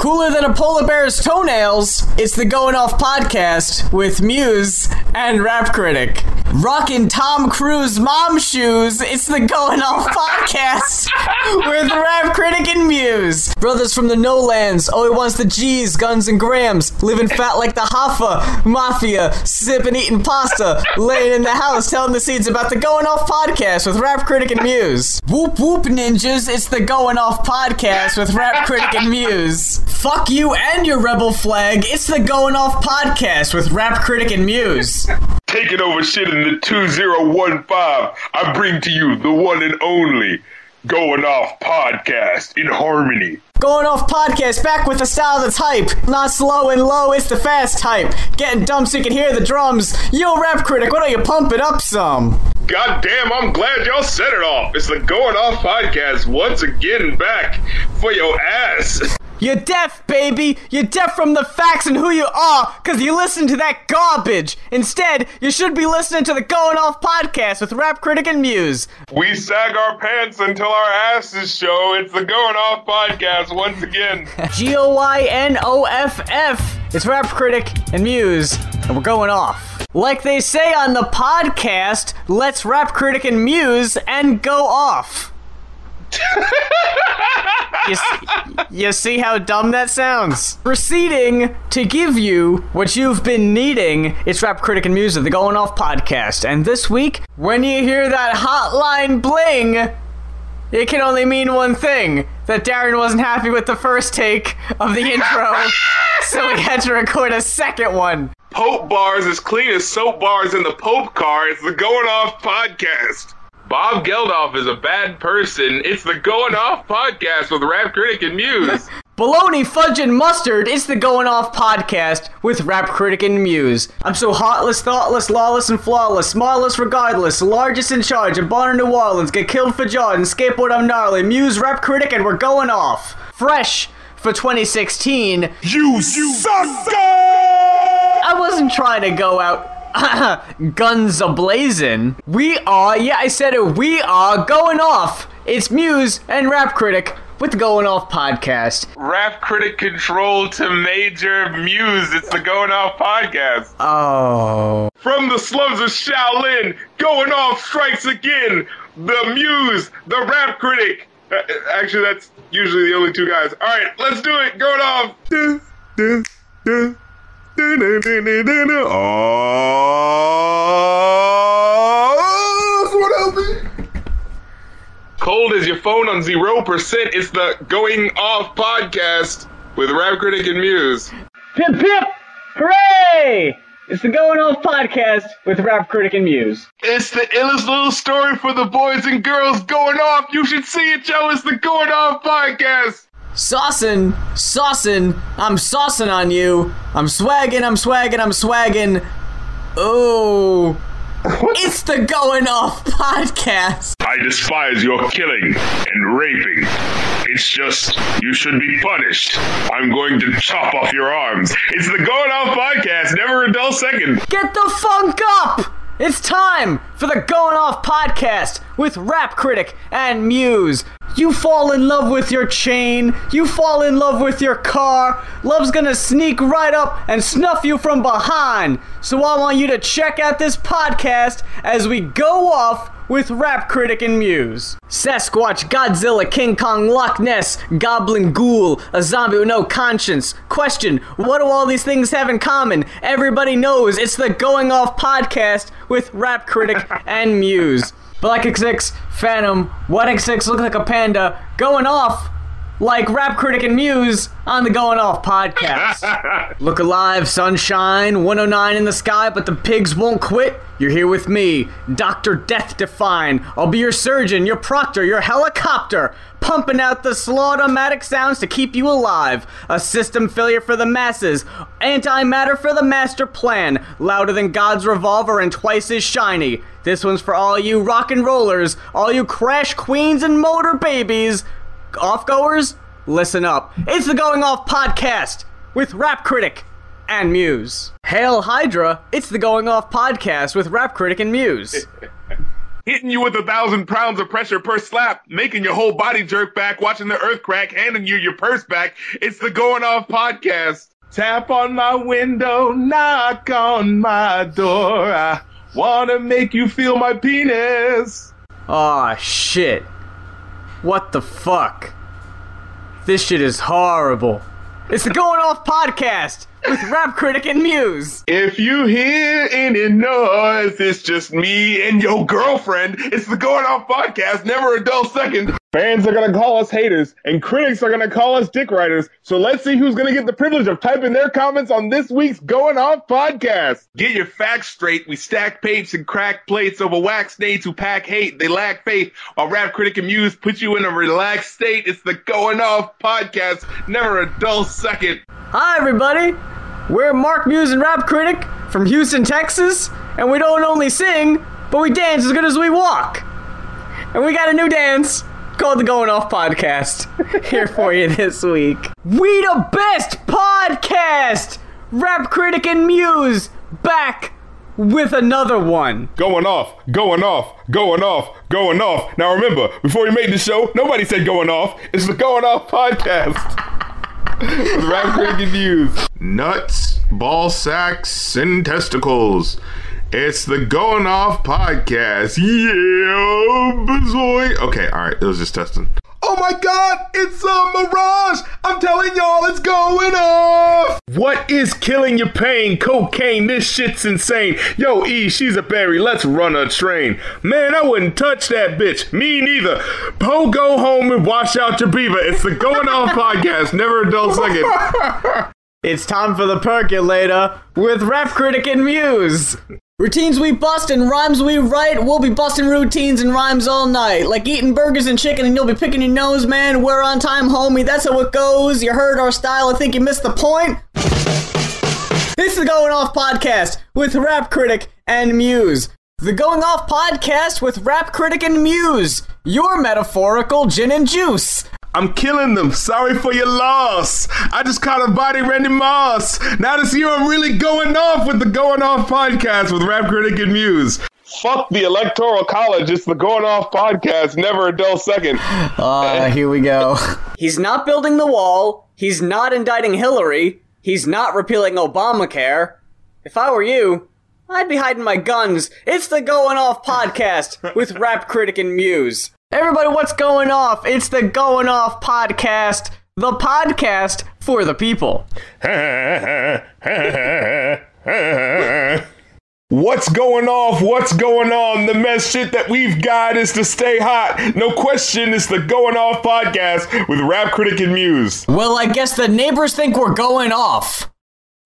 Cooler than a polar bear's toenails, it's the Going Off podcast with Muse and Rap Critic. Rockin' Tom Cruise mom shoes, it's the Going Off podcast with Rap Critic and Muse. Brothers from the No Lands, oh, he wants the G's, guns, and grams. Living fat like the Hoffa Mafia, sipping, eating pasta, laying in the house, telling the seeds about the Going Off podcast with Rap Critic and Muse. Whoop whoop ninjas, it's the Going Off podcast with Rap Critic and Muse. Fuck you and your rebel flag. It's the Going Off podcast with Rap Critic and Muse. Taking over shit in the 2015, I bring to you the one and only Going Off podcast in harmony. Going Off podcast back with a style that's hype. Not slow and low, it's the fast type. Getting dumb so you can hear the drums. Yo, Rap Critic, why don't you pump it up some? God damn, I'm glad y'all set it off. It's the Going Off podcast once again back for your ass. You're deaf, baby! You're deaf from the facts and who you are, cause you listen to that garbage! Instead, you should be listening to the Going Off podcast with Rap Critic and Muse. We sag our pants until our asses show. It's the Going Off podcast once again. G O Y N O F F. It's Rap Critic and Muse, and we're going off. Like they say on the podcast, let's Rap Critic and Muse and go off. You, see, you see how dumb that sounds? Proceeding to give you what you've been needing, it's Rap Critic and Muse of the Going Off podcast. And this week, when you hear that hotline bling, it can only mean one thing that Darren wasn't happy with the first take of the intro, so we had to record a second one. Pope bars as clean as soap bars in the Pope car. It's the Going Off podcast. Bob Geldof is a bad person. It's the Going Off podcast with Rap Critic and Muse. Baloney, fudge, and mustard, it's the Going Off podcast with Rap Critic and Muse. I'm so heartless, thoughtless, lawless, and flawless, smallest regardless, largest in charge, and born in New Orleans, get killed for Jordan, skateboard I'm gnarly, Muse, Rap Critic, and we're going off. Fresh for 2016. You sucker! I wasn't trying to go out guns ablazing. We are, yeah, I said it, we are going off. It's Muse and Rap Critic with the Going Off podcast. Rap Critic control to Major Muse. It's the Going Off podcast. Oh. From the slums of Shaolin, Going Off strikes again. The Muse, the Rap Critic. Uh, Actually, that's usually the only two guys. All right, let's do it. Going off. Cold as your phone on zero percent. It's the Going Off podcast with Rap Critic and Muse. Pip pip! Hooray! It's the Going Off podcast with Rap Critic and Muse. It's the illest little story for the boys and girls going off. You should see it, Joe. It's the Going Off podcast. Saucin', saucin', I'm saucin' on you. I'm swaggin', I'm swaggin', I'm swaggin'. Oh. It's the Going Off podcast. I despise your killing and raping. It's just, you should be punished. I'm going to chop off your arms. It's the Going Off podcast, never a dull second. Get the funk up! It's time for the Going Off podcast with Rap Critic and Muse. You fall in love with your chain, you fall in love with your car. Love's gonna sneak right up and snuff you from behind. So I want you to check out this podcast as we go off with Rap Critic and Muse. Sasquatch, Godzilla, King Kong, Loch Ness, Goblin Ghoul, a zombie with no conscience. Question What do all these things have in common? Everybody knows it's the Going Off podcast with Rap Critic and Muse. Black X6, Phantom, White X6 look like a panda, going off like Rap Critic and Muse on the Going Off podcast. Look alive, sunshine, 109 in the sky, but the pigs won't quit. You're here with me, Dr. Death Defying. I'll be your surgeon, your proctor, your helicopter, pumping out the slaughtomatic sounds to keep you alive. A system failure for the masses, antimatter for the master plan, louder than God's revolver and twice as shiny. This one's for all you rock and rollers, all you crash queens and motor babies. Off goers, listen up. It's the Going Off podcast with Rap Critic and Muse. Hail Hydra, it's the Going Off podcast with Rap Critic and Muse. hitting you with a thousand pounds of pressure per slap, making your whole body jerk back, watching the earth crack, handing you your purse back. It's the Going Off Podcast. Tap on my window, knock on my door. I wanna make you feel my penis. Aw, shit. What the fuck? This shit is horrible. It's the Going Off Podcast with Rap Critic and Muse. If you hear any noise, it's just me and your girlfriend. It's the Going Off Podcast, never a dull second. Fans are gonna call us haters, and critics are gonna call us dick writers. So let's see who's gonna get the privilege of typing their comments on this week's Going Off Podcast. Get your facts straight. We stack papes and crack plates over wax nades who pack hate. They lack faith. While Rap Critic and Muse put you in a relaxed state. It's the Going Off Podcast, never a dull second. Hi, everybody. We're Mark Muse and Rap Critic from Houston, Texas, and we don't only sing, but we dance as good as we walk. And we got a new dance called the Going Off Podcast here for you this week. We the best podcast! Rap Critic and Muse back with another one. Going off, going off, going off, going off. Now remember, before we made the show, nobody said going off. It's the Going Off Podcast. With Rap Critic and Muse. Nuts, ball sacks, and testicles. It's the Going Off Podcast. Yeah, bazoy. Okay, all right, it was just testing. Oh my god, it's a mirage! I'm telling y'all, it's going off! What is killing your pain? Cocaine, this shit's insane. Yo, E, she's a berry, let's run a train. Man, I wouldn't touch that bitch. Me neither. Poe, go home and wash out your beaver. It's the Going Off Podcast, never a dull second. It's time for the percolator with Rap Critic and Muse. Routines we bust and rhymes we write. We'll be busting routines and rhymes all night. Like eating burgers and chicken and you'll be picking your nose, man. We're on time, homie. That's how it goes. You heard our style. I think you missed the point. This is the Going Off Podcast with Rap Critic and Muse. The Going Off Podcast with Rap Critic and Muse. Your metaphorical gin and juice. I'm killing them. Sorry for your loss. I just caught a body Randy Moss. Now this year I'm really going off with the Going Off podcast with Rap Critic and Muse. Fuck the Electoral College. It's the Going Off podcast. Never a dull second. Uh, here we go. He's not building the wall. He's not indicting Hillary. He's not repealing Obamacare. If I were you, I'd be hiding my guns. It's the Going Off podcast with Rap Critic and Muse. Everybody, what's going off? It's the Going Off podcast, the podcast for the people. What's going off? What's going on? The best shit that we've got is to stay hot. No question, it's the Going Off podcast with Rap Critic and Muse. Well, I guess the neighbors think we're going off.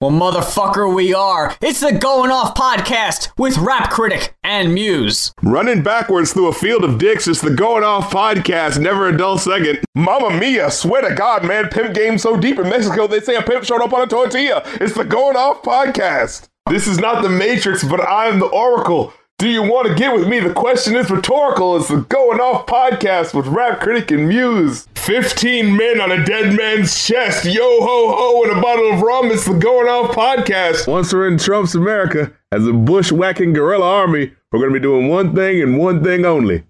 Well, motherfucker, we are. It's the Going Off podcast with Rap Critic and Muse. Running backwards through a field of dicks is the Going Off podcast, never a dull second. Mama mia, swear to God, man, pimp game so deep in Mexico they say a pimp showed up on a tortilla. It's the Going Off podcast. This is not the Matrix, but I'm the Oracle. Do you want to get with me? The question is rhetorical. It's the Going Off podcast with Rap Critic and Muse. 15 men on a dead man's chest. Yo ho ho and a bottle of rum. It's the Going Off podcast. Once we're in Trump's America, as a bushwhacking guerrilla army, we're going to be doing one thing and one thing only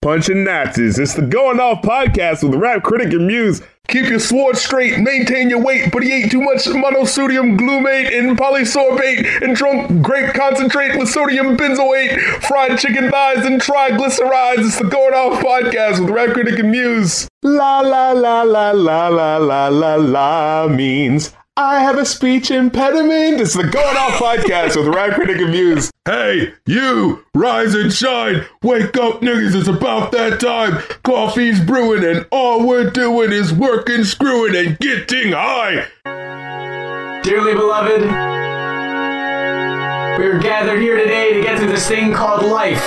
punching Nazis. It's the Going Off podcast with Rap Critic and Muse. Keep your sword straight, maintain your weight, but he ate too much monosodium glutamate and polysorbate and drunk grape concentrate with sodium benzoate, fried chicken thighs and triglycerides. It's the Going Off podcast with Rap Critic and Muse. La la la la la la la la la means I have a speech impediment. It's the Going Off podcast with Rap Critic and Muse. Hey, you, rise and shine. Wake up, niggas. It's about that time. Coffee's brewing, and all we're doing is working, screwing, and getting high. Dearly beloved, we are gathered here today to get through this thing called life.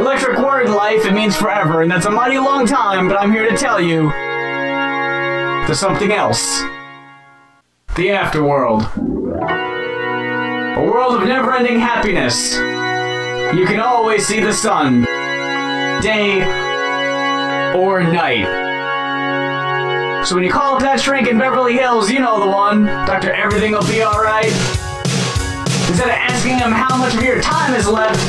Electric word life, it means forever, and that's a mighty long time, but I'm here to tell you there's something else. The afterworld. A world of never ending happiness. You can always see the sun, day or night. So when you call up that shrink in Beverly Hills, you know the one. Doctor, everything will be alright. Instead of asking him how much of your time time is left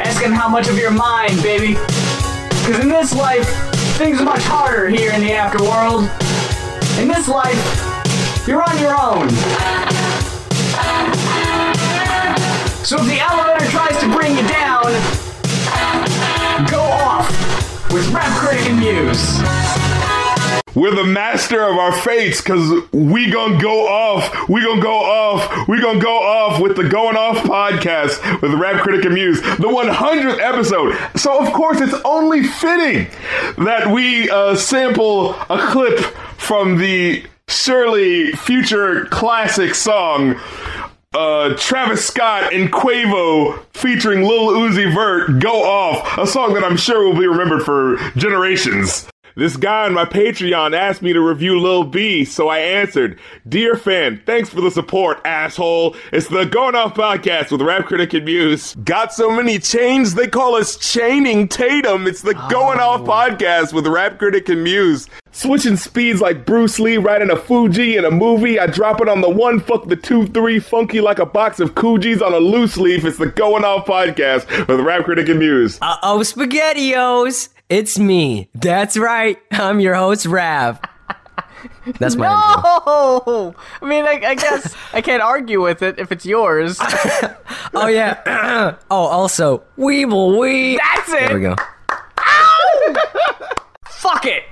ask him how much of your mind, baby. Because in this life, things are much harder here in the afterworld. In this life, you're on your own. So if the elevator tries to bring you down, go off with Rap Critic and Muse. We're the master of our fates because we gonna go off. We gonna go off. We gonna go off with the Going Off podcast with Rap Critic and Muse, the 100th episode. So of course it's only fitting that we uh, sample a clip from the surely future classic song. Uh, Travis Scott and Quavo featuring Lil Uzi Vert go off, a song that I'm sure will be remembered for generations. This guy on my Patreon asked me to review Lil B, so I answered, Dear fan, thanks for the support, asshole. It's the Going Off podcast with Rap Critic and Muse. Got so many chains, they call us Chaining Tatum. It's the Going Off podcast with Rap Critic and Muse. Switching speeds like Bruce Lee riding a Fuji in a movie. I drop it on the one, fuck the two, three, funky like a box of Coogis on a loose leaf. It's the Going Off podcast with Rap Critic and Muse. Uh oh, SpaghettiOs! It's me. That's right. I'm your host, Rav. That's my intro. No! I mean, I, I guess I can't argue with it if it's yours. Oh, yeah. oh, also, Weeble Wee. That's it! There we go. Ow! Fuck it!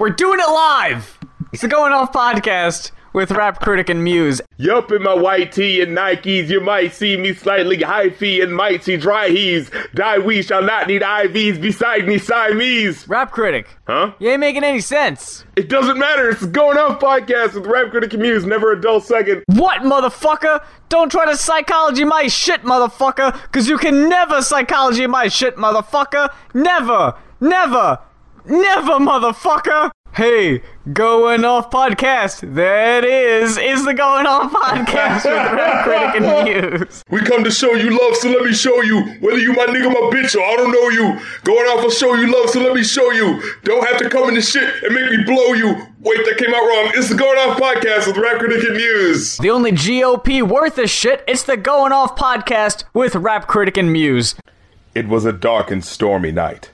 We're doing it live! It's the Going Off podcast with Rap Critic and Muse. Yup, in my white tee and Nikes, you might see me slightly high fee and might see dry heaves. Die we shall not need IVs beside me Siamese. Rap Critic, Huh? you ain't making any sense. It doesn't matter. It's Going Off podcast with Rap Critic and Muse. Never a dull second. What, motherfucker? Don't try to psychology my shit, motherfucker, cause you can never psychology my shit, motherfucker. Never, never, never, motherfucker. Hey, Going Off Podcast. That is, is the Going Off Podcast with Rap Critic and Muse. We come to show you love, so let me show you. Whether you my nigga, my bitch, or I don't know you. Going off will show you love, so let me show you. Don't have to come in the shit and make me blow you. Wait, that came out wrong. It's the Going Off podcast with Rap Critic and Muse. The only GOP worth a shit, it's the Going Off Podcast with Rap Critic and Muse. It was a dark and stormy night.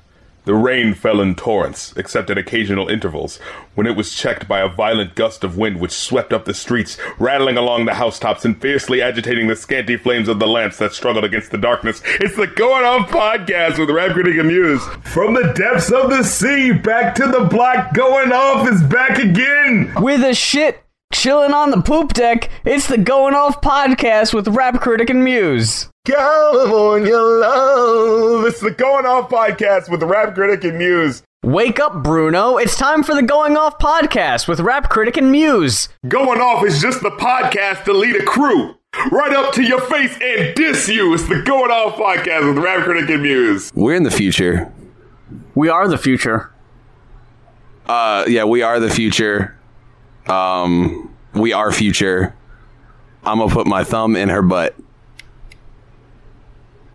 The rain fell in torrents, except at occasional intervals, when it was checked by a violent gust of wind which swept up the streets, rattling along the housetops and fiercely agitating the scanty flames of the lamps that struggled against the darkness. It's the Going Off Podcast with Rap Critic and Muse. From the depths of the sea, back to the block, Going Off is back again! With a shit chilling on the poop deck, it's the Going Off Podcast with Rap Critic and Muse. California love! It's the Going Off Podcast with the Rap Critic and Muse. Wake up, Bruno. It's time for the Going Off Podcast with Rap Critic and Muse. Going Off is just the podcast to lead a crew. Right up to your face and diss you. It's the Going Off Podcast with Rap Critic and Muse. We're in the future. We are the future. Uh, yeah, we are the future. Um, we are future. I'm gonna put my thumb in her butt.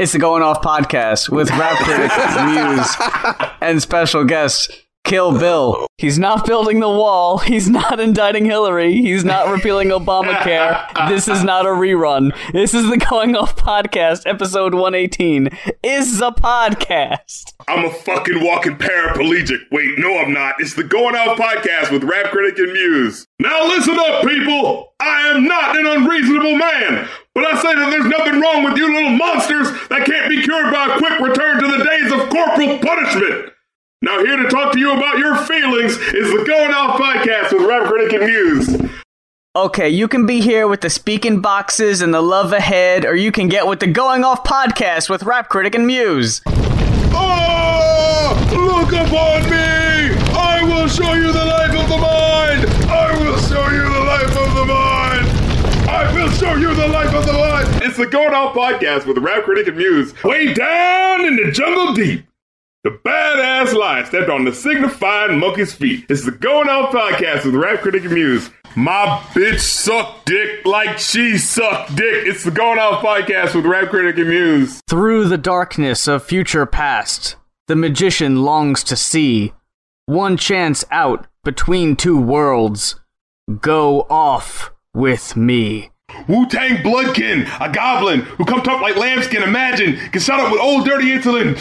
It's the Going Off Podcast with Rap Critic, Muse, and special guest Kill Bill. He's not building the wall. He's not indicting Hillary. He's not repealing Obamacare. This is not a rerun. This is the Going Off Podcast, episode 118. Is a podcast. I'm a fucking walking paraplegic. Wait, no, I'm not. It's the Going Off Podcast with Rap Critic and Muse. Now listen up, people. I am not an unreasonable man. But I say that there's nothing wrong with you little monsters that can't be cured by a quick return to the days of corporal punishment. Now, here to talk to you about your feelings is the Going Off Podcast with Rap Critic and Muse. Okay, you can be here with the speaking boxes and the love ahead, or you can get with the Going Off Podcast with Rap Critic and Muse. Oh, look upon me! I will show you the life of the mind! I will show you the life of the mind! I will show you the life of the mind! It's the Going Off Podcast with Rap Critic and Muse. Way down in the jungle deep. The badass lion stepped on the signifying monkey's feet. It's the Going Out Podcast with Rap Critic and Muse. My bitch sucked dick like she sucked dick. It's the Going Out Podcast with Rap Critic and Muse. Through the darkness of future past, the magician longs to see one chance out between two worlds. Go off with me. Wu Tang Bloodkin, a goblin who comes tough like lambskin. Imagine, get shot up with old dirty insulin.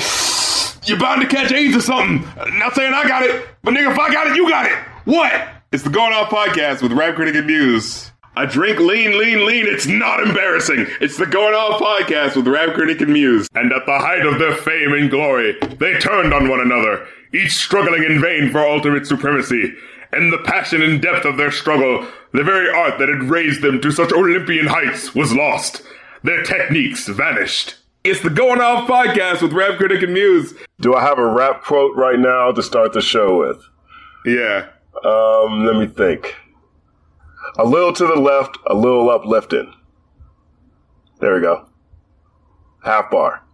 You're bound to catch AIDS or something. Not saying I got it, but nigga, if I got it, you got it. What? It's the Going Off Podcast with Rap Critic and Muse. I drink lean, lean, lean. It's not embarrassing. It's the Going Off Podcast with Rap Critic and Muse. And at the height of their fame and glory, they turned on one another, each struggling in vain for ultimate supremacy. And the passion and depth of their struggle, the very art that had raised them to such Olympian heights, was lost. Their techniques vanished. It's the Going Off Podcast with Rap Critic and Muse. Do I have a rap quote right now to start the show with? Yeah. Um, let me think. A little to the left, a little uplifting. There we go. Half bar.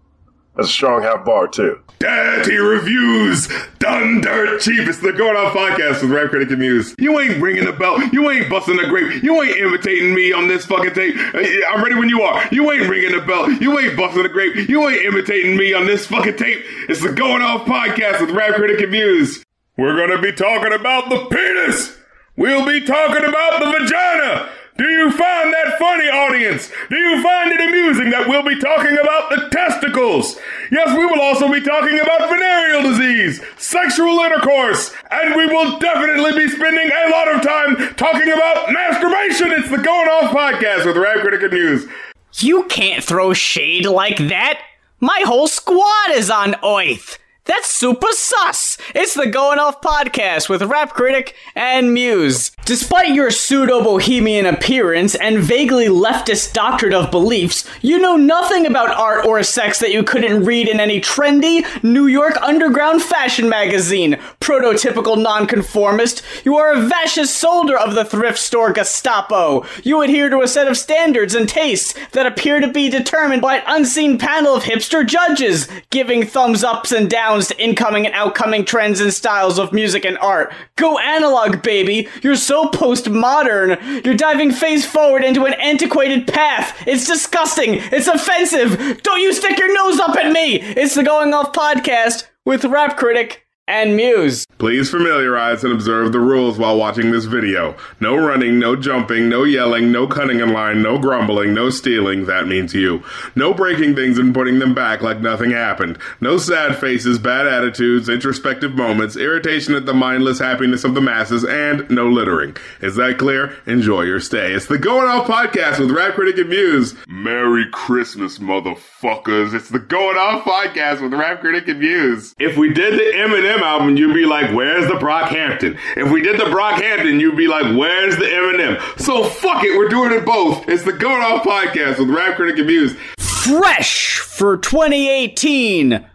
That's a strong half bar too. Daddy reviews, done dirt cheap. It's the Going Off Podcast with Rap Critic and Muse. You ain't ringing the bell. You ain't busting the grape. You ain't imitating me on this fucking tape. Uh, I'm ready when you are. You ain't ringing the bell. You ain't busting the grape. You ain't imitating me on this fucking tape. It's the Going Off Podcast with Rap Critic and Muse. We're gonna be talking about the penis. We'll be talking about the vagina. Do you find that funny, audience? Do you find it amusing that we'll be talking about the testicles? Yes, we will also be talking about venereal disease, sexual intercourse, and we will definitely be spending a lot of time talking about masturbation. It's the Going Off Podcast with Rap Critic News. You can't throw shade like that. My whole squad is on Oath. That's super sus! It's the Going Off podcast with Rap Critic and Muse. Despite your pseudo bohemian appearance and vaguely leftist doctrine of beliefs, you know nothing about art or sex that you couldn't read in any trendy New York underground fashion magazine. Prototypical nonconformist, you are a vicious soldier of the thrift store Gestapo. You adhere to a set of standards and tastes that appear to be determined by an unseen panel of hipster judges, giving thumbs ups and downs to incoming and outcoming trends and styles of music and art. Go analog, baby! You're so postmodern! You're diving face forward into an antiquated path! It's disgusting! It's offensive! Don't you stick your nose up at me! It's the Going Off podcast with Rap Critic and Muse. Please familiarize and observe the rules while watching this video. No running, no jumping, no yelling, no cutting in line, no grumbling, no stealing, that means you. No breaking things and putting them back like nothing happened. No sad faces, bad attitudes, introspective moments, irritation at the mindless happiness of the masses, and no littering. Is that clear? Enjoy your stay. It's the Going Off Podcast with Rap Critic and Muse. Merry Christmas, motherfuckers. It's the Going Off Podcast with Rap Critic and Muse. If we did the Eminem album, you'd be like, where's the Brockhampton? If we did the Brockhampton, you'd be like, where's the Eminem? So fuck it, we're doing it both. It's the Going Off Podcast with Rap Critic and Muse. Fresh for 2018.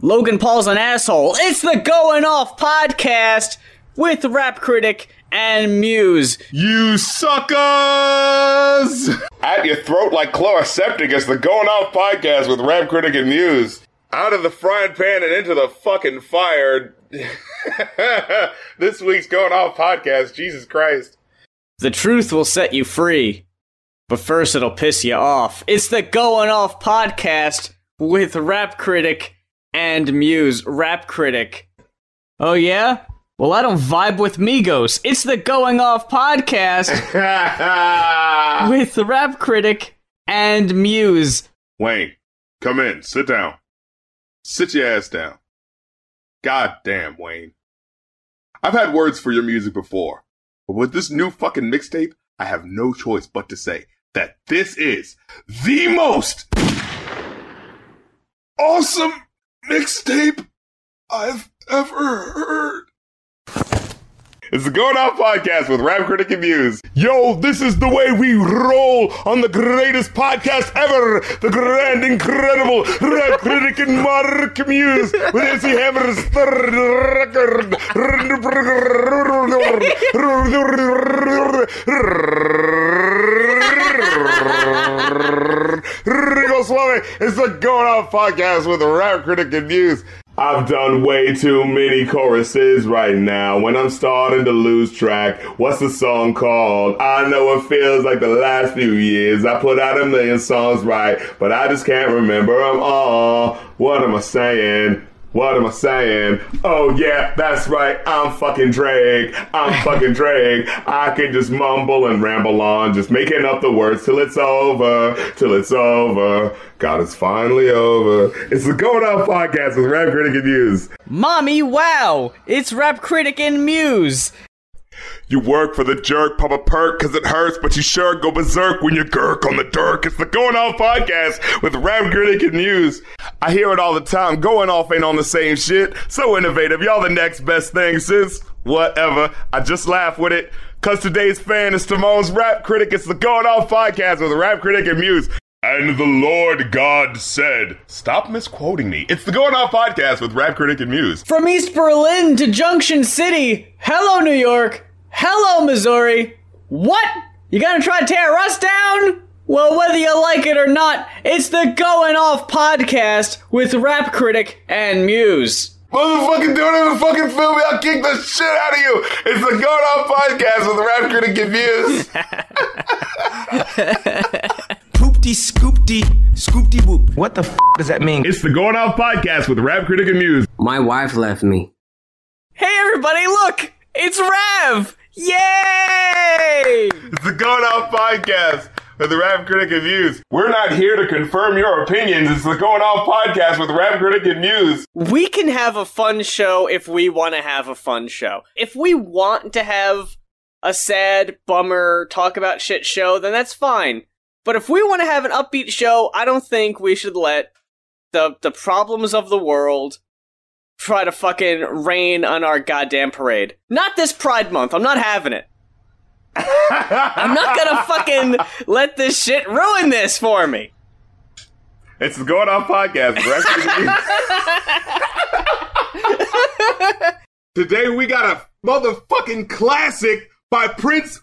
Logan Paul's an asshole. It's the Going Off podcast with Rap Critic and Muse. You suckers! At your throat like Chloraseptic, it's the Going Off Podcast with Rap Critic and Muse. Out of the frying pan and into the fucking fire. this week's Going Off Podcast, Jesus Christ. The truth will set you free, but first it'll piss you off. It's the Going Off podcast with Rap Critic and Muse. Rap Critic. Oh, yeah? Well, I don't vibe with Migos. It's the Going Off podcast with Rap Critic and Muse. Wayne, come in, sit down. Sit your ass down. God damn, Wayne. I've had words for your music before, but with this new fucking mixtape, I have no choice but to say that this is the most awesome mixtape I've ever heard. It's the Going Off Podcast with Rap Critic and Muse. Yo, this is the way we roll on the greatest podcast ever, the grand, incredible Rap Critic and Mark Muse with MC Hammer's third record. Rico Suave. It's the Going Off Podcast with Rap Critic and Muse. I've done way too many choruses right now when I'm starting to lose track. What's the song called? I know it feels like the last few years. I put out a million songs right, but I just can't remember them all. What am I saying? What am I saying? Oh yeah, that's right. I'm fucking Drake. I'm fucking Drake. I can just mumble and ramble on, just making up the words till it's over, till it's over. God, it's finally over. It's the Going Off podcast with Rap Critic and Muse. Mommy, wow! It's Rap Critic and Muse. You work for the jerk, pop a perk cause it hurts, but you sure go berserk when you gurk on the dirt. It's the Going Off podcast with Rap Critic and Muse. I hear it all the time. Going off ain't on the same shit. So innovative. Y'all the next best thing, sis. Whatever. I just laugh with it. Cause today's fan is Timon's Rap Critic. It's the Going Off podcast with Rap Critic and Muse. And the Lord God said, Stop misquoting me. It's the Going Off podcast with Rap Critic and Muse. From East Berlin to Junction City. Hello, New York. Hello, Missouri. What? You gonna try to tear us down? Well, whether you like it or not, it's the Going Off podcast with Rap Critic and Muse. Motherfucking don't even fucking feel me. I'll kick the shit out of you. It's the Going Off podcast with Rap Critic and Muse. Poopty scoopty scoopty whoop. What the f does that mean? it's the Going Off podcast with Rap Critic and Muse. My wife left me. Hey, everybody, look! It's Rev! Yay! It's the Going Off podcast with the Rap Critic and Muse. We're not here to confirm your opinions. It's the Going Off podcast with Rap Critic and Muse. We can have a fun show if we want to have a fun show. If we want to have a sad, bummer, talk about shit show, then that's fine. But if we want to have an upbeat show, I don't think we should let the the problems of the world try to fucking rain on our goddamn parade. Not this Pride Month. I'm not having it. I'm not gonna fucking let this shit ruin this for me. It's the Going on podcast with Rap Critic and Muse. Today we got a motherfucking classic by Prince.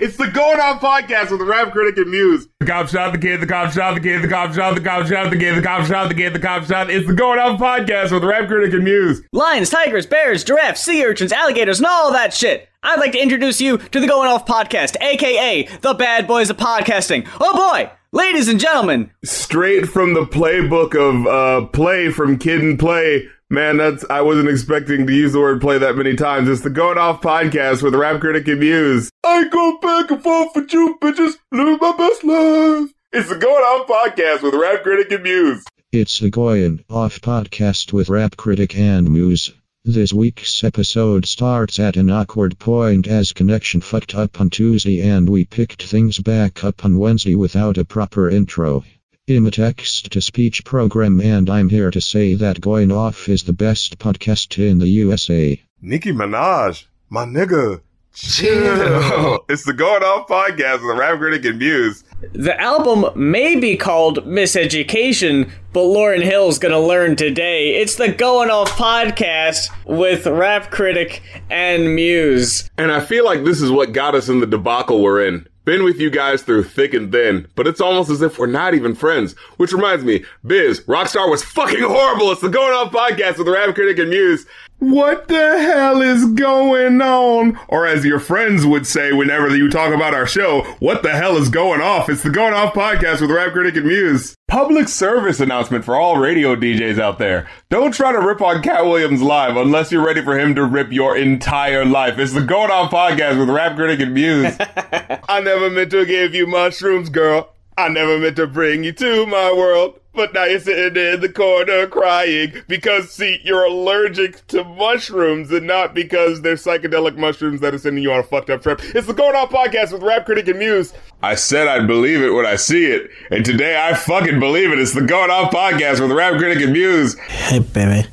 It's the Going Off podcast with the Rap Critic and Muse. The cop shot the kid, the cop shot the kid, the cop shot the cop shot the kid, the cop shot the kid, the cop shot. It's the Going Off podcast with the Rap Critic and Muse. Lions, tigers, bears, giraffes, sea urchins, alligators, and all that shit. I'd like to introduce you to the Going Off podcast, aka the bad boys of podcasting. Oh boy! Ladies and gentlemen, Straight from the playbook of uh, play from Kid and Play. Man, that's I wasn't expecting to use the word play that many times. It's the Going Off podcast with Rap Critic and Muse. I go back and forth with you bitches, live my best life. It's the Going Off podcast with Rap Critic and Muse. It's the Going Off podcast with Rap Critic and Muse. This week's episode starts at an awkward point as connection fucked up on Tuesday and we picked things back up on Wednesday without a proper intro. I'm a text to speech program and I'm here to say that Going Off is the best podcast in the USA. Nicki Minaj, my nigga. Chill. It's the Going Off podcast with Rap Critic and Muse. the album may be called Miseducation, but Lauryn Hill's gonna learn today. It's the Going Off podcast with Rap Critic and Muse. And I feel like this is what got us in the debacle we're in. Been with you guys through thick and thin, but it's almost as if we're not even friends. Which reminds me, Biz, Rockstar was fucking horrible. It's the Going Off podcast with Rap Critic and Muse. What the hell is going on? Or as your friends would say whenever you talk about our show, what the hell is going off? It's the Going Off podcast with Rap Critic and Muse. Public service announcement for all radio DJs out there. Don't try to rip on Katt Williams live unless you're ready for him to rip your entire life. It's the Going Off podcast with Rap Critic and Muse. I never meant to give you mushrooms, girl. I never meant to bring you to my world. But now you're sitting in the corner crying because, see, you're allergic to mushrooms and not because they're psychedelic mushrooms that are sending you on a fucked up trip. It's the Going Off podcast with Rap Critic and Muse. I said I'd believe it when I see it, and today I fucking believe it. It's the Going Off podcast with Rap Critic and Muse. Hey, baby.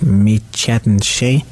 Me, Chad, and Shay.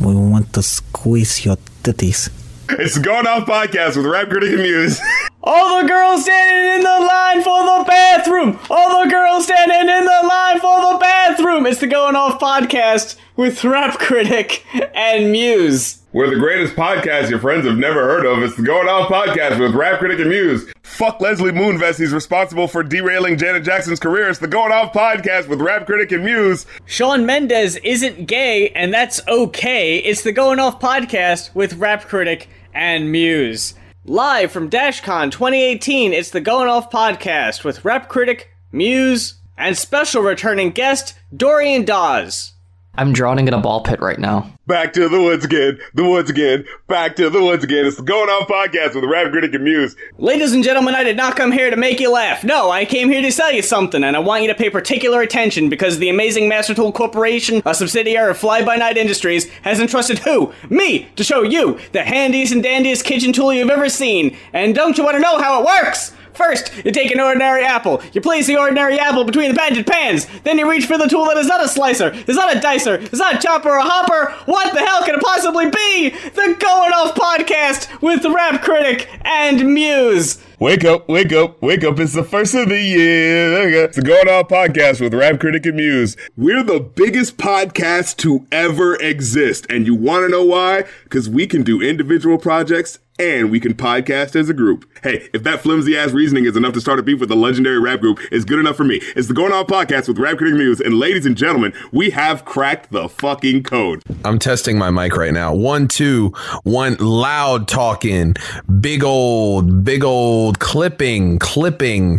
We want to squeeze your titties. It's the Going Off podcast with Rap Critic and Muse. All the girls standing in the line for the bathroom. All the girls standing in the line for the bathroom. It's the Going Off podcast with Rap Critic and Muse. We're the greatest podcast your friends have never heard of. It's the Going Off podcast with Rap Critic and Muse. Fuck Leslie Moonves. He's responsible for derailing Janet Jackson's career. It's the Going Off podcast with Rap Critic and Muse. Shawn Mendes isn't gay, and that's okay. It's the Going Off podcast with Rap Critic and Muse. Live from DashCon 2018, it's the Going Off podcast with Rap Critic, Muse, and special returning guest, Dorian Dawes. I'm drowning in a ball pit right now. Back to the woods again, the woods again, back to the woods again. It's the Going On Podcast with Rap Critic and Muse. Ladies and gentlemen, I did not come here to make you laugh. No, I came here to sell you something, and I want you to pay particular attention because the amazing Master Tool Corporation, a subsidiary of Fly By Night Industries, has entrusted who? Me, to show you the handiest and dandiest kitchen tool you've ever seen. And don't you want to know how it works? First, you take an ordinary apple. You place the ordinary apple between the patented pans. Then you reach for the tool that is not a slicer, is not a dicer, is not a chopper or a hopper. What the hell can it possibly be? The Going Off Podcast with the Rap Critic and Muse. Wake up, wake up, wake up. It's the first of the year. It's the Going On Podcast with Rap Critic and Muse. We're the biggest podcast to ever exist. And you want to know why? Because we can do individual projects and we can podcast as a group. Hey, if that flimsy ass reasoning is enough to start a beef with the legendary rap group, it's good enough for me. It's the Going On Podcast with Rap Critic Muse. And ladies and gentlemen, we have cracked the fucking code. I'm testing my mic right now. One, two, one, loud talking, big old, big old clipping, clipping,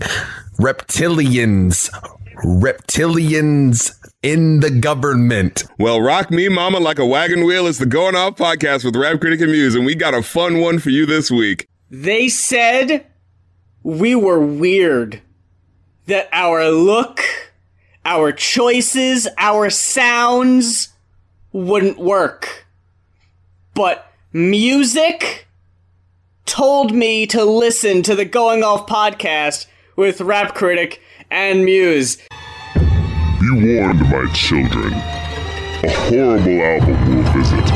reptilians, reptilians in the government. Well, rock me, mama, like a wagon wheel. It's the Going Off Podcast with Rap Critic and Muse. And we got a fun one for you this week. They said we were weird. That our look, our choices, our sounds wouldn't work. But music told me to listen to the Going Off podcast with Rap Critic and Muse. Be warned, my children. A horrible album will visit,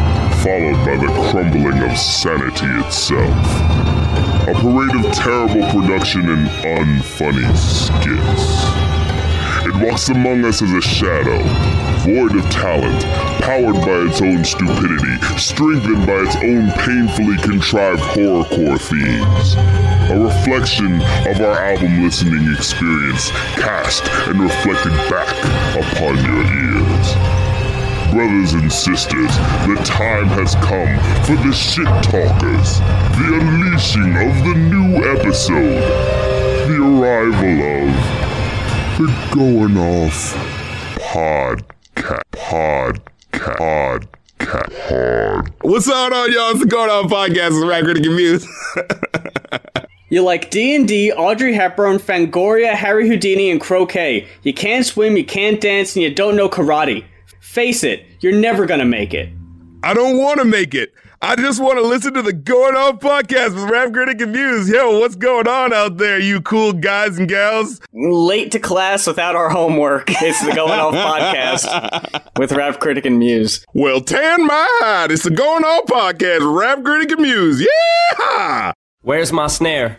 followed by the crumbling of sanity itself. A parade of terrible production and unfunny skits. Walks among us as a shadow, void of talent, powered by its own stupidity, strengthened by its own painfully contrived horrorcore themes. A reflection of our album listening experience, cast and reflected back upon your ears. Brothers and sisters, the time has come for the shit talkers, the unleashing of the new episode, the arrival of the going off podcast, podcast, podcast. What's going on, y'all? It's the Going On Podcast with Rap Critic and Muse. You like D&D, Audrey Hepburn, Fangoria, Harry Houdini, and croquet. You can't swim, you can't dance, and you don't know karate. Face it, you're never gonna make it. I don't want to make it. I just want to listen to the Going On Podcast with Rap Critic and Muse. Yo, what's going on out there, you cool guys and gals? Late to class without our homework. It's the Going Off Podcast with Rap Critic and Muse. Well, tan my hide. It's the Going On Podcast with Rap Critic and Muse. Yeah! Where's my snare?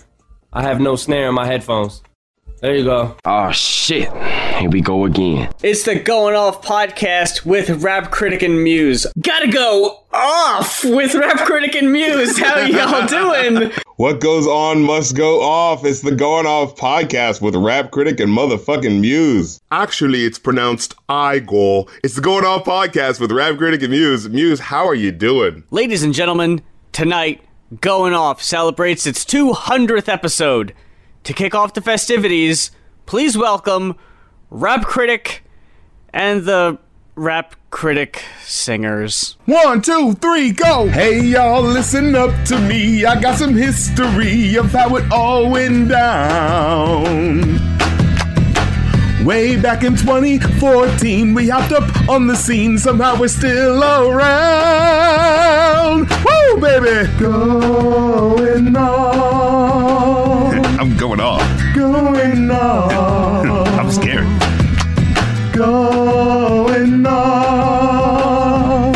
I have no snare in my headphones. There you go. Oh shit. Here we go again. It's the Going Off Podcast with Rap Critic and Muse. Gotta go off with Rap Critic and Muse. How y'all doing? What goes on must go off. It's the Going Off Podcast with Rap Critic and motherfucking Muse. Actually, it's pronounced "I Igor. It's the Going Off Podcast with Rap Critic and Muse. Muse, how are you doing? Ladies and gentlemen, tonight, Going Off celebrates its 200th episode. To kick off the festivities, please welcome Rap Critic and the Rap Critic Singers. One, two, three, go! Hey, y'all, listen up to me. I got some history of how it all went down. Way back in 2014, we hopped up on the scene. Somehow we're still around. Woo, baby! Going on. I'm going off. Going on. I'm scared. Going on.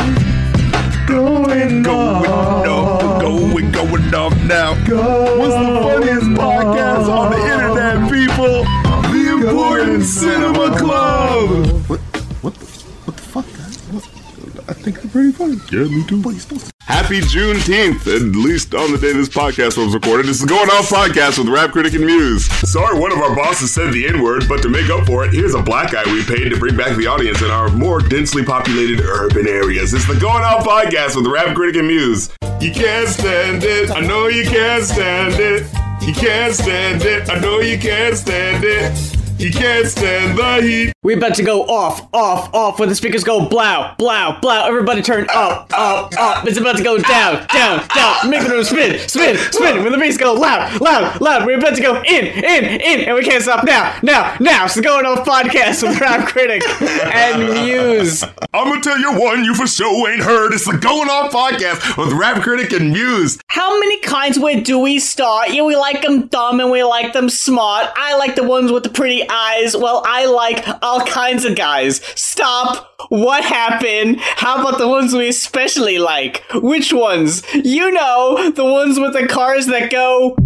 Going on. Going, going off now. What's the funniest podcast on the internet, people? The Important Cinema Club. What? What the? What the fuck, guys? What? I think they're pretty funny. Yeah, me too. What are supposed to? Happy Juneteenth, at least on the day this podcast was recorded. This is Going Off Podcast with Rap Critic and Muse. Sorry, one of our bosses said the N word, but to make up for it, here's a black guy we paid to bring back the audience in our more densely populated urban areas. It's the Going Off Podcast with Rap Critic and Muse. You can't stand it. I know you can't stand it. You can't stand it. I know you can't stand it. He can't stand the heat. We about to go off, off, off when the speakers go blow, blow, blow. Everybody turn up, up, up. It's about to go down, down, down. Make the room spin, spin, spin. When the beats go loud, loud, loud. We're about to go in, in, in, and we can't stop now, now, now. It's the Going Off podcast with Rap Critic and Muse. I'm gonna tell you one you for sure ain't heard. It's the Going Off podcast with Rap Critic and Muse. How many kinds way do we start? Yeah, we like them dumb and we like them smart. I like the ones with the pretty eyes. Well, I like all kinds of guys. Stop. What happened? How about the ones we especially like? Which ones? You know, the ones with the cars that go.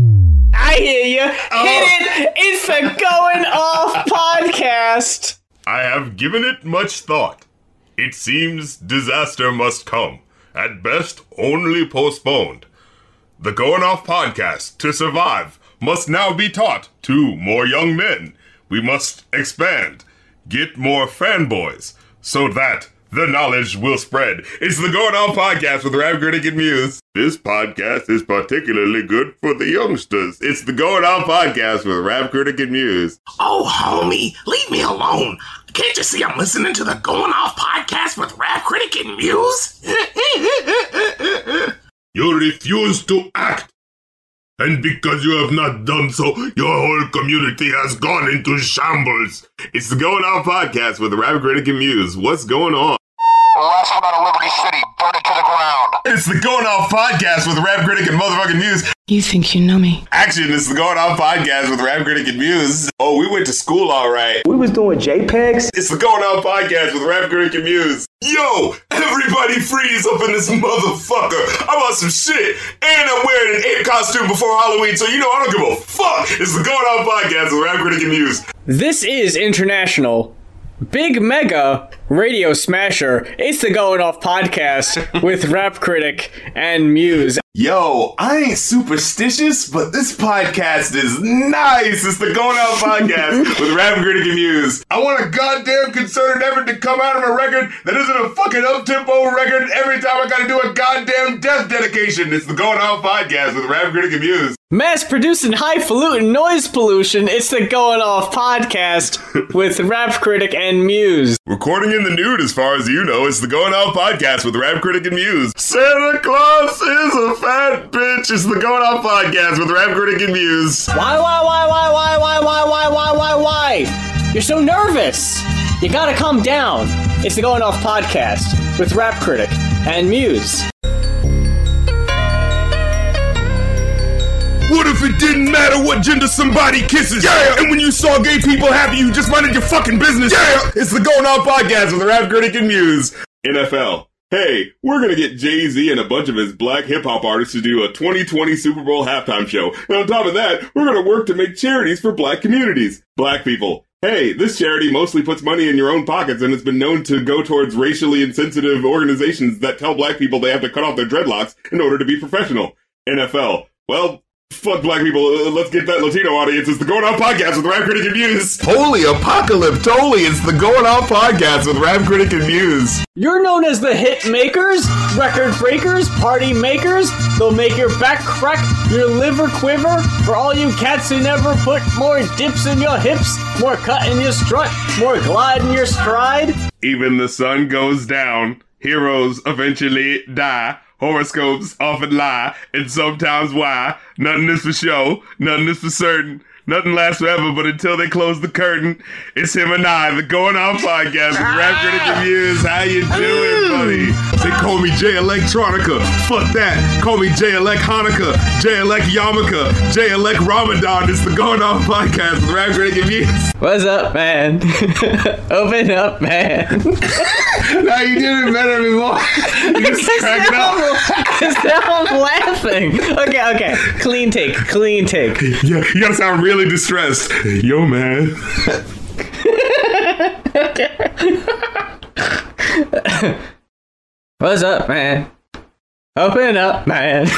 I hear you. Oh. Hit it. It's the Going Off podcast. I have given it much thought. It seems disaster must come. At best, only postponed. The Going Off podcast, to survive, must now be taught to more young men. We must expand, get more fanboys, so that the knowledge will spread. It's the Going Off podcast with Rap Critic and Muse. This podcast is particularly good for the youngsters. It's the Going Off podcast with Rap Critic and Muse. Oh, homie, leave me alone. Can't you see I'm listening to the Going Off podcast with Rap Critic and Muse? You refuse to act. And because you have not done so, your whole community has gone into shambles. It's the Going Off podcast with Rap Critic and Muse. What's going on? Last one out of Liberty City, burn it to the ground. It's the Going Off podcast with Rap Critic and motherfucking Muse. You think you know me? Action, it's the Going Off podcast with Rap Critic and Muse. Oh, we went to school all right. We was doing JPEGs. It's the Going Off podcast with Rap Critic and Muse. Yo, everybody freeze up in this motherfucker. I'm on some shit. And I'm wearing an ape costume before Halloween, so you know I don't give a fuck. It's the Going Off podcast with Rap Critic and Muse. This is international. Big mega radio smasher. It's the Going Off podcast with Rap Critic and Muse. Yo, I ain't superstitious, but this podcast is nice. It's the Going Off podcast with Rap Critic and Muse. I want a goddamn concerted effort to come out of a record that isn't a fucking up-tempo record every time I gotta do a goddamn death dedication. It's the Going Off podcast with Rap Critic and Muse. Mass producing highfalutin noise pollution. It's the Going Off podcast with Rap Critic and Muse. Recording in the nude, as far as you know, it's the Going Out podcast with Rap Critic and Muse. Santa Claus is a fat bitch. It's the Going Out podcast with Rap Critic and Muse. Why, why, why, why, why, why, why, why, why, why, why? You're so nervous. You gotta calm down. It's the Going Off podcast with Rap Critic and Muse. What if it didn't matter what gender somebody kisses? Yeah! And when you saw gay people happy, you just minded your fucking business? Yeah! It's the Going On Podcast with Rap Critic and Muse. NFL. Hey, we're gonna get Jay Z and a bunch of his black hip hop artists to do a 2020 Super Bowl halftime show. And on top of that, we're gonna work to make charities for black communities. Black people. Hey, this charity mostly puts money in your own pockets and it's been known to go towards racially insensitive organizations that tell black people they have to cut off their dreadlocks in order to be professional. NFL. Well, Fuck black people. Uh, Let's get that Latino audience. It's the Going On Podcast with Rap Critic and Muse. Holy apocalypse. Totally. It's the Going On Podcast with Rap Critic and Muse. You're known as the hit makers, record breakers, party makers. They'll make your back crack, your liver quiver. For all you cats who never put more dips in your hips, more cut in your strut, more glide in your stride. Even the sun goes down. Heroes eventually die. Horoscopes often lie, and sometimes why. Nothing is for show, nothing is for certain. Nothing lasts forever, but until they close the curtain, it's him and I, the Going On Podcast with Rap Critic Muse. How you doing, buddy? They call me Jay Electronica. Fuck that. Call me J Elect Hanukkah, J Elect Yarmulke, J Elect Ramadan. It's the Going On Podcast with Rap Critic Muse. What's up, man? Open up, man. now you did it better before. You just crack it up. Now I'm laughing. Okay, okay. Clean take, clean take. Yeah, you gotta sound really distressed. Yo, man. What's up, man? Open up, man.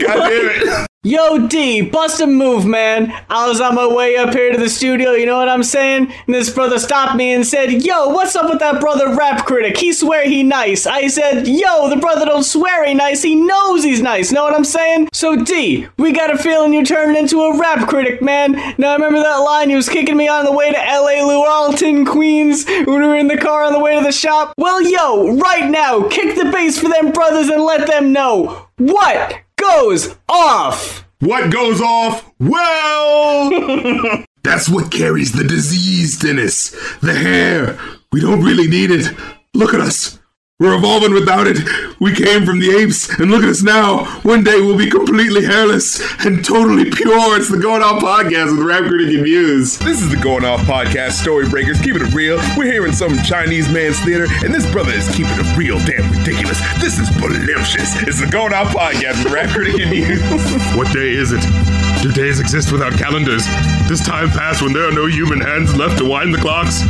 God damn it. Yo, D, bust a move, man. I was on my way up here to the studio, you know what I'm saying? And this brother stopped me and said, Yo, what's up with that brother rap critic? He swear he nice. I said, Yo, the brother don't swear he nice, he knows he's nice, know what I'm saying? So, D, we got a feeling you're turning into a rap critic, man. Now, I remember that line you was kicking me on the way to LA Lewalton, Queens, when we were in the car on the way to the shop? Well, yo, right now, kick the bass for them brothers and let them know what goes off. What goes off? Well, that's what carries the disease, Dennis. The hair. We don't really need it. Look at us. We're evolving without it. We came from the apes, and look at us now. One day we'll be completely hairless and totally pure. It's the Going Off Podcast with Rap Critic and Muse. This is the Going Off Podcast, Story Breakers, keeping it real. We're here in some Chinese man's theater, and this brother is keeping it real damn ridiculous. This is voluptuous. It's the Going Off Podcast with Rap Critic and Muse. What day is it? Do days exist without calendars? Does time pass when there are no human hands left to wind the clocks?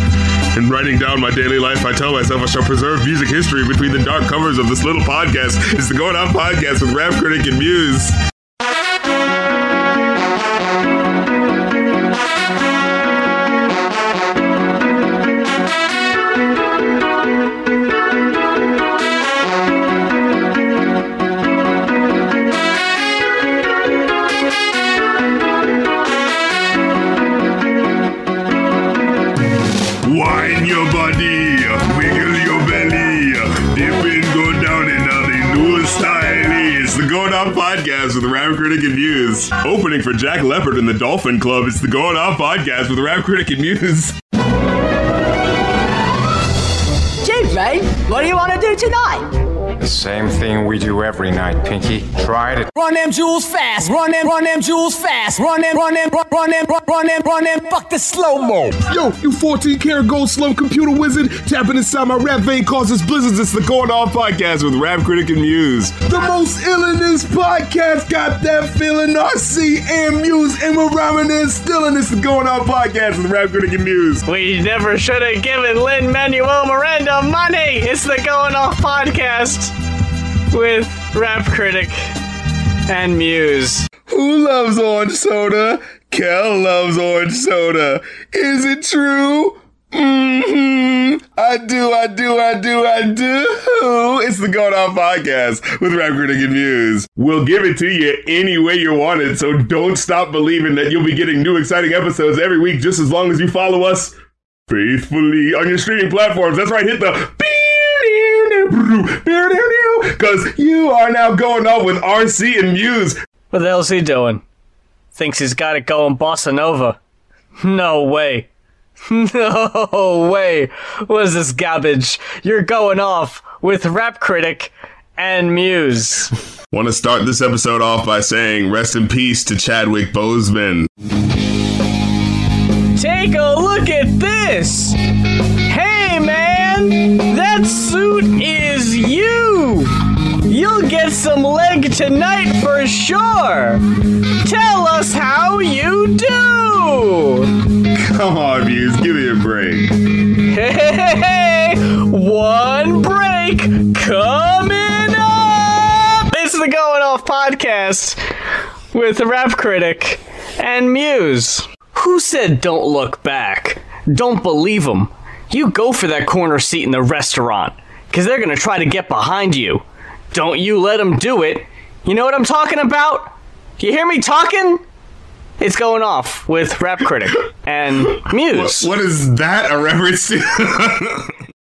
In writing down my daily life, I tell myself I shall preserve music history between the dark covers of this little podcast. It's the Going Off Podcast with Rap Critic and Muse. Going Off Podcast with Rap Critic and Muse. Opening for Jack Leopard and the Dolphin Club, it's the Going Off Podcast with Rap Critic and Muse. Gee, mate, what do you want to do tonight? The same thing we do every night, Pinky. Try it. Run them jewels fast, run them, run them jewels fast, run them, run them, run, run them, run, run them, run them, fuck the slow mo. Yo, you 14 karat gold slow computer wizard, tapping inside my rap vein causes blizzards. It's the Going Off Podcast with Rap Critic and Muse. The most ill in this podcast got that feeling. RC and Muse and we're rhyming and still in this the Going Off Podcast with Rap Critic and Muse. We never should have given Lin Manuel Miranda money. It's the Going Off Podcast with Rap Critic and Muse. Who loves orange soda? Kel loves orange soda. Is it true? Mm-hmm. I do, I do, I do, I do. It's the Going Off Podcast with Rap Critic and Muse. We'll give it to you any way you want it, so don't stop believing that you'll be getting new exciting episodes every week just as long as you follow us faithfully on your streaming platforms. That's right, hit the because you are now going off with RC and Muse. What the hell's he doing? Thinks he's got it going bossa nova. No way. No way. What is this garbage? You're going off with Rap Critic and Muse. Want to start this episode off by saying rest in peace to Chadwick Boseman. Take a look at this! Some leg tonight for sure! Tell us how you do! Come on, Muse, give me a break. Hey, hey, hey. one break coming up! This is the Going Off Podcast with the Rap Critic and Muse. Who said don't look back? Don't believe them. You go for that corner seat in the restaurant, because they're going to try to get behind you. Don't you let them do it. You know what I'm talking about? You hear me talking? It's going off with Rap Critic and Muse. What, what is that a reference to?